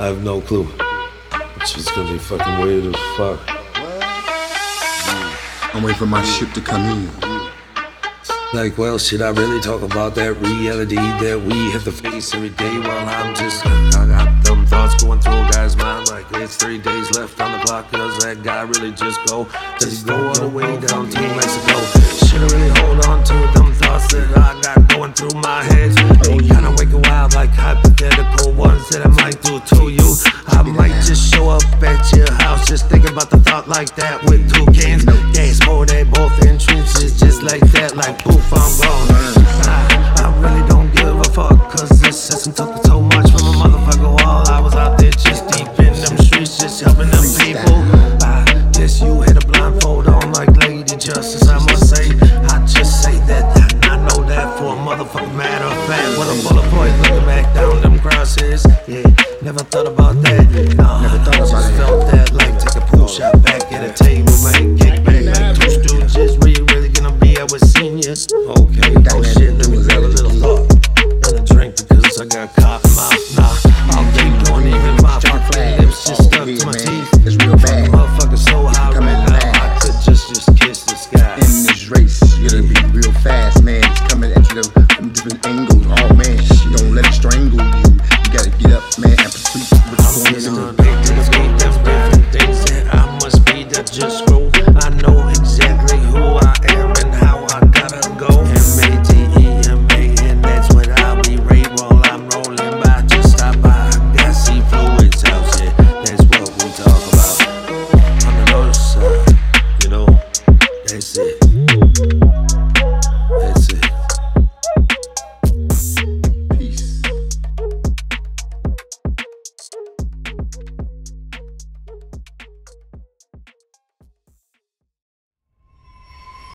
I have no clue. It's just gonna be fucking weird as fuck. I'm waiting for my ship to come in. Like, well, should I really talk about that reality that we have to face every day? While I'm just, I got them thoughts going through a guy's mind. Like, it's three days left on the clock. Does that guy really just go? Does he go all the way down to Mexico? Should I really hold on to about the thought like that with two cans. Gas more, they both in trenches, just like that, like poof, I'm gone. I, I really don't give a fuck, cause this system took so much from a motherfucker while I was out there just deep in them streets, just helping them people. I guess you had a blindfold on like Lady Justice, I must say. I just say that, I know that for a motherfucking matter of fact. When a bullet point looking back down them crosses, yeah, never thought about that. Nah, Never thought I just about it. felt that like pool shot back at a table, Shit.